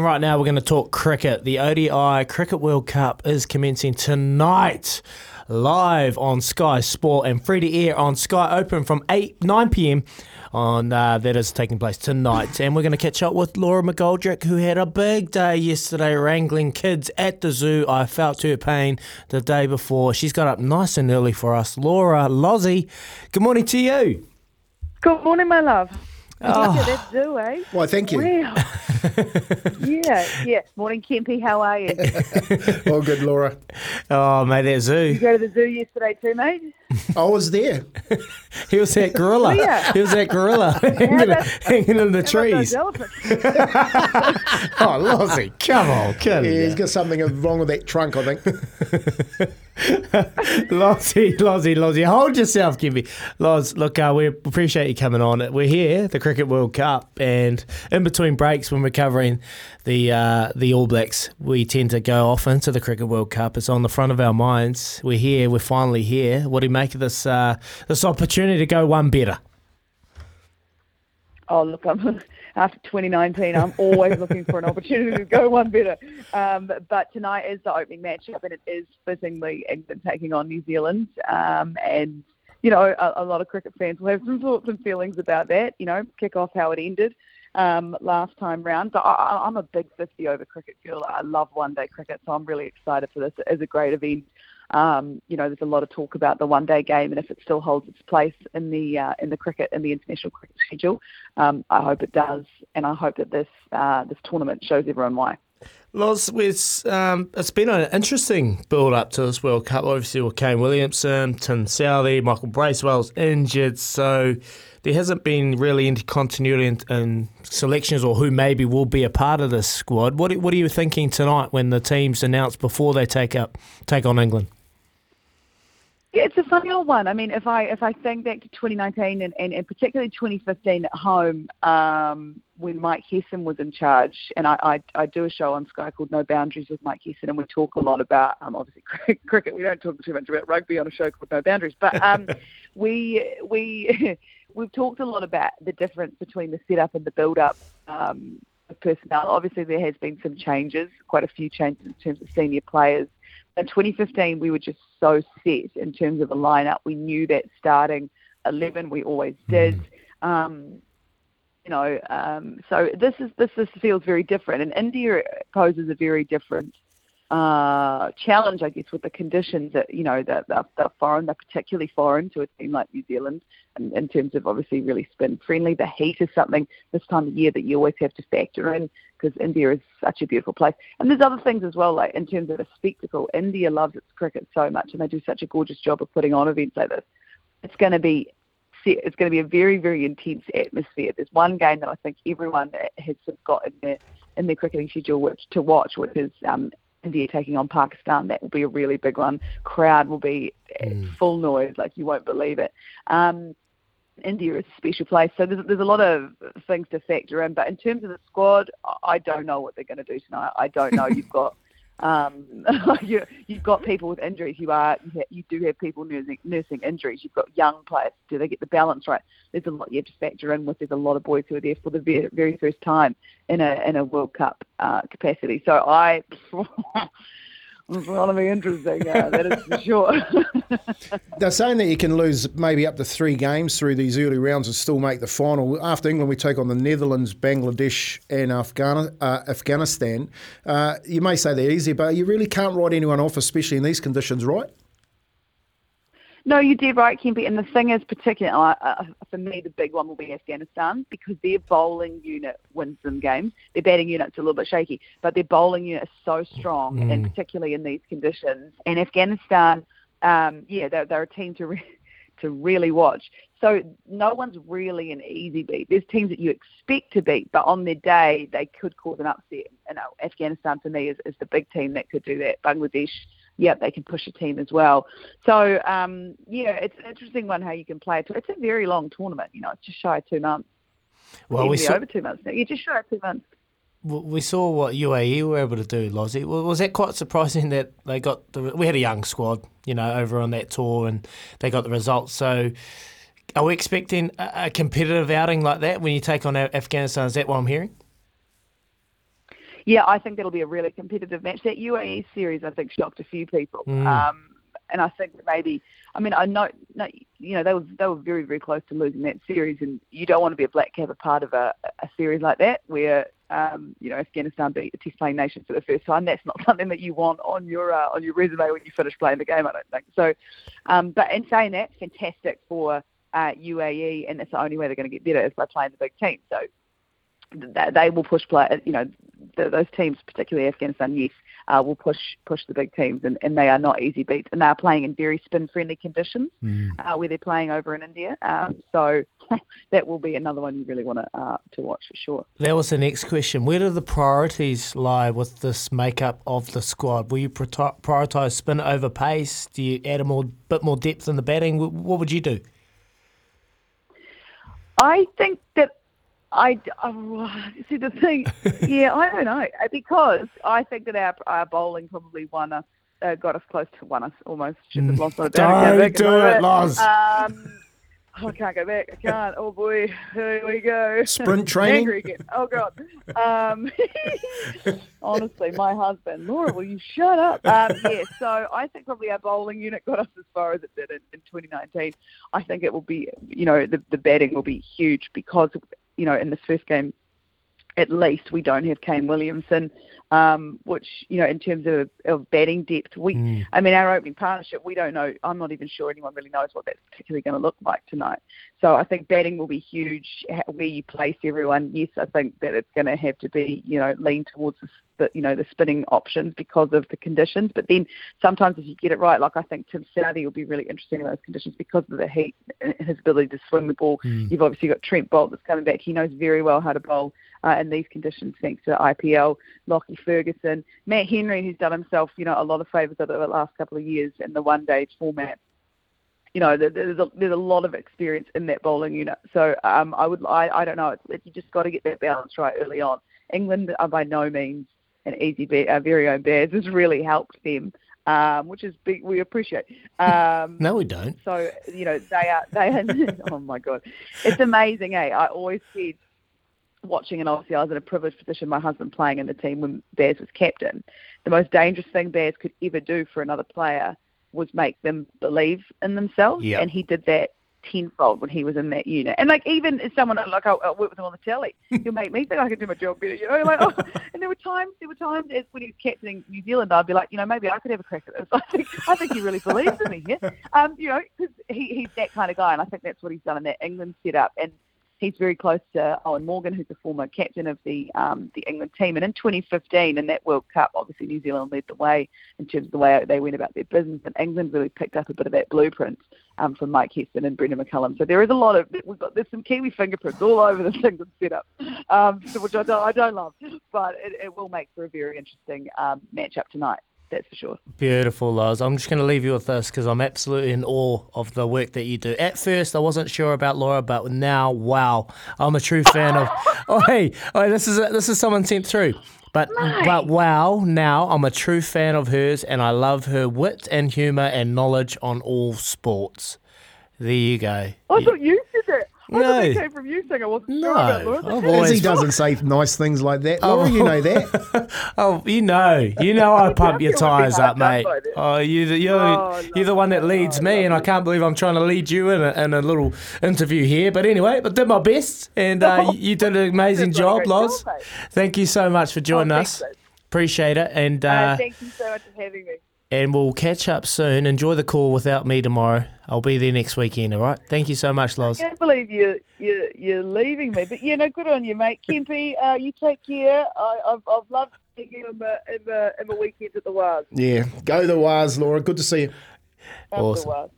Right now, we're going to talk cricket. The ODI Cricket World Cup is commencing tonight, live on Sky Sport and free to air on Sky Open from 8 9 p.m. on uh, that is taking place tonight. And we're going to catch up with Laura McGoldrick, who had a big day yesterday wrangling kids at the zoo. I felt her pain the day before. She's got up nice and early for us. Laura Lozzie, good morning to you. Good morning, my love. Oh. Look at that zoo, eh? Why, thank you. Wow. yeah, yeah. Morning, Kempy. How are you? All good, Laura. Oh, mate, that zoo. You go to the zoo yesterday too, mate? I was there. He was that gorilla. yeah. He was that gorilla hanging, about- hanging in the How about those trees. Oh, Lozzie, come on, come Yeah, he's on. got something wrong with that trunk, I think. Lozzie, Lozzie, Lozzie, hold yourself, Kimby. Loz, look, uh, we appreciate you coming on. We're here, the Cricket World Cup, and in between breaks when we're covering the uh, the All Blacks, we tend to go off into the Cricket World Cup. It's on the front of our minds. We're here. We're finally here. What do you make this uh, this opportunity to go one better? Oh, look, I'm, after 2019, I'm always looking for an opportunity to go one better. Um, but tonight is the opening matchup, and it is fittingly England taking on New Zealand. Um, and, you know, a, a lot of cricket fans will have some thoughts and feelings about that, you know, kick off how it ended um, last time round. But I, I'm a big 50 over cricket girl. I love one day cricket, so I'm really excited for this. It is a great event. Um, you know, there's a lot of talk about the one-day game, and if it still holds its place in the uh, in the cricket in the international cricket schedule, um, I hope it does, and I hope that this uh, this tournament shows everyone why. Loz, it's, um, it's been an interesting build up to this World Cup. Obviously, with Kane Williamson, Tim Southee, Michael Bracewell's injured, so there hasn't been really any continuity in, in selections or who maybe will be a part of this squad. What, what are you thinking tonight when the teams announce before they take up take on England? Yeah, it's a funny old one. I mean, if I if I think back to 2019 and, and, and particularly 2015 at home, um, when Mike Hesson was in charge, and I, I I do a show on Sky called No Boundaries with Mike Hesson, and we talk a lot about um, obviously cricket. We don't talk too much about rugby on a show called No Boundaries, but um, we we we've talked a lot about the difference between the setup and the build up. Um, of personnel. Obviously, there has been some changes, quite a few changes in terms of senior players in 2015, we were just so set in terms of a lineup. We knew that starting 11, we always did. Um, you know, um, so this is this this feels very different, and India poses a very different uh, challenge, I guess, with the conditions that you know that they're, they're foreign, they're particularly foreign to a team like New Zealand, in, in terms of obviously really spin friendly. The heat is something this time of year that you always have to factor in because India is such a beautiful place. And there's other things as well, like in terms of a spectacle. India loves its cricket so much, and they do such a gorgeous job of putting on events like this. It's going to be it's going to be a very very intense atmosphere. There's one game that I think everyone has got in their in their cricketing schedule which to watch, which is um, India taking on Pakistan. That will be a really big one. Crowd will be at full noise, like you won't believe it. Um, India is a special place, so there's, there's a lot of things to factor in. But in terms of the squad, I- I don't know what they're going to do tonight. I don't know. You've got um, you, you've got people with injuries. You are you, you do have people nursing, nursing injuries. You've got young players. Do they get the balance right? There's a lot you have to factor in with. There's a lot of boys who are there for the very, very first time in a in a World Cup uh, capacity. So I. It's going to be interesting, uh, that is for sure. They're saying that you can lose maybe up to three games through these early rounds and still make the final. After England, we take on the Netherlands, Bangladesh, and uh, Afghanistan. Uh, you may say they're easy, but you really can't write anyone off, especially in these conditions, right? No, you did right, Kempi. And the thing is, particularly uh, uh, for me, the big one will be Afghanistan because their bowling unit wins them games. Their batting unit's a little bit shaky, but their bowling unit is so strong, and particularly in these conditions. And Afghanistan, um, yeah, they're, they're a team to re- to really watch. So no one's really an easy beat. There's teams that you expect to beat, but on their day they could cause an upset. You know, Afghanistan for me is, is the big team that could do that. Bangladesh yeah, they can push a team as well. So, um, yeah, it's an interesting one how you can play it. It's a very long tournament. You know, it's just shy of two months. Well, Even we saw, over two months now. You're just shy of two months. we saw what UAE were able to do, Lozzie. Was was that quite surprising that they got the? We had a young squad, you know, over on that tour, and they got the results. So, are we expecting a, a competitive outing like that when you take on Afghanistan? Is that what I'm hearing? Yeah, I think that'll be a really competitive match. That UAE series, I think, shocked a few people. Mm. Um, and I think maybe, I mean, I know, no, you know, they were they were very very close to losing that series, and you don't want to be a black cap a part of a, a series like that where um, you know Afghanistan beat a Test playing nation for the first time. That's not something that you want on your uh, on your resume when you finish playing the game. I don't think so. Um, but in saying that, fantastic for uh, UAE, and that's the only way they're going to get better is by playing the big team. So they will push play. You know, th those teams, particularly Afghanistan, yes, uh, will push push the big teams, and, and they are not easy beats. And they are playing in very spin friendly conditions, uh, where they're playing over in India. Um, so that will be another one you really want to uh, to watch for sure. That was the next question. Where do the priorities lie with this makeup of the squad? Will you prioritize spin over pace? Do you add a more bit more depth in the batting? What would you do? I think that I oh, see the thing. yeah, I don't know Uh, because I think that our our bowling probably won us, uh, got us close to won us almost. Should have lost a down. Don't back do it, look Loz. Um, oh, I can't go back. I can't. Oh boy, here we go. Sprint training? Angry again. Oh god. Um, honestly, my husband, Laura, will you shut up? Um, yeah. So I think probably our bowling unit got us as far as it did in, in 2019. I think it will be, you know, the the batting will be huge because, you know, in this first game, at least we don't have Kane Williamson, um, which you know in terms of, of batting depth, we I mean our opening partnership, we don't know. I'm not even sure anyone really knows what that's particularly going to look like tonight. So I think batting will be huge. Where you place everyone, yes, I think that it's going to have to be you know lean towards the, you know the spinning options because of the conditions. But then sometimes if you get it right, like I think Tim Southee will be really interesting in those conditions because of the heat, and his ability to swing the ball. You've obviously got Trent Boult that's coming back. He knows very well how to bowl uh, in these conditions thanks to IPL. Lockie Ferguson, Matt Henry, who's done himself, you know, a lot of favours over the last couple of years in the one-day format. You know, there's a, there's a lot of experience in that bowling unit. So um, I would, I, I don't know, it's, it, you just got to get that balance right early on. England are by no means an easy bet. Our very own Bears has really helped them, um, which is big. We appreciate. Um, No, we don't. so you know they are they are. oh my god, it's amazing, eh? I always said watching, and obviously I was in a privileged position. My husband playing in the team when Bears was captain. The most dangerous thing Bears could ever do for another player was make them believe in themselves, Yep. and he did that tenfold when he was in that unit. And like even as someone like I, I worked with him on the telly, he'll make me think I can do my job better. You know, like oh, and there were times there were times as when he was captaining New Zealand, I'd be like, you know, maybe I could have a crack at this. I think I think he really believes in me here. Um, you know, because he, he's that kind of guy, and I think that's what he's done in that England setup. And he's very close to Eoin Morgan, who's the former captain of the um, the England team. And in 2015, in that World Cup, obviously New Zealand led the way in terms of the way they went about their business, and England really picked up a bit of that blueprint um, from Mike Hesson and Brendon McCullum. So there is a lot of we've got there's some Kiwi fingerprints all over this England setup, um, which I don't, I don't love, but it, it will make for a very interesting um, matchup tonight. That's for sure. Beautiful, Loz. I'm just going to leave you with this because I'm absolutely in awe of the work that you do. At first, I wasn't sure about Laura, but now, wow, I'm a true fan of. Oh, hey, oh, this is a, this is someone sent through. But but wow, now I'm a true fan of hers, and I love her wit and humour and knowledge on all sports. There you go. I thought you. I No. thought that came from you saying I wasn't sure about No, Laura. I've As always he doesn't say nice things like that. Laura, you know that. Oh, you know, you know, I pump your feel a bit tires up, mate. Oh, you, you're, Oh, you're the one that leads Oh, me, and I can't believe I'm trying to lead you in a, in a little interview here. But anyway, I did my best, and uh, you did an amazing You've done a job, great Loz. job. Thank you so much for joining Oh, us. Appreciate it, and Uh, uh, thank you so much for having me. And we'll catch up soon. Enjoy the call without me tomorrow. I'll be there next weekend. All right. Thank you so much, Loz. I can't believe you you you're leaving me, but you know, good on you, mate. Kempy, uh, you take care. I, I've I've loved seeing you in the in the in the weekends at the Waz. Yeah. Go the Waz, Laura. Good to see you. After Awesome. the Waz.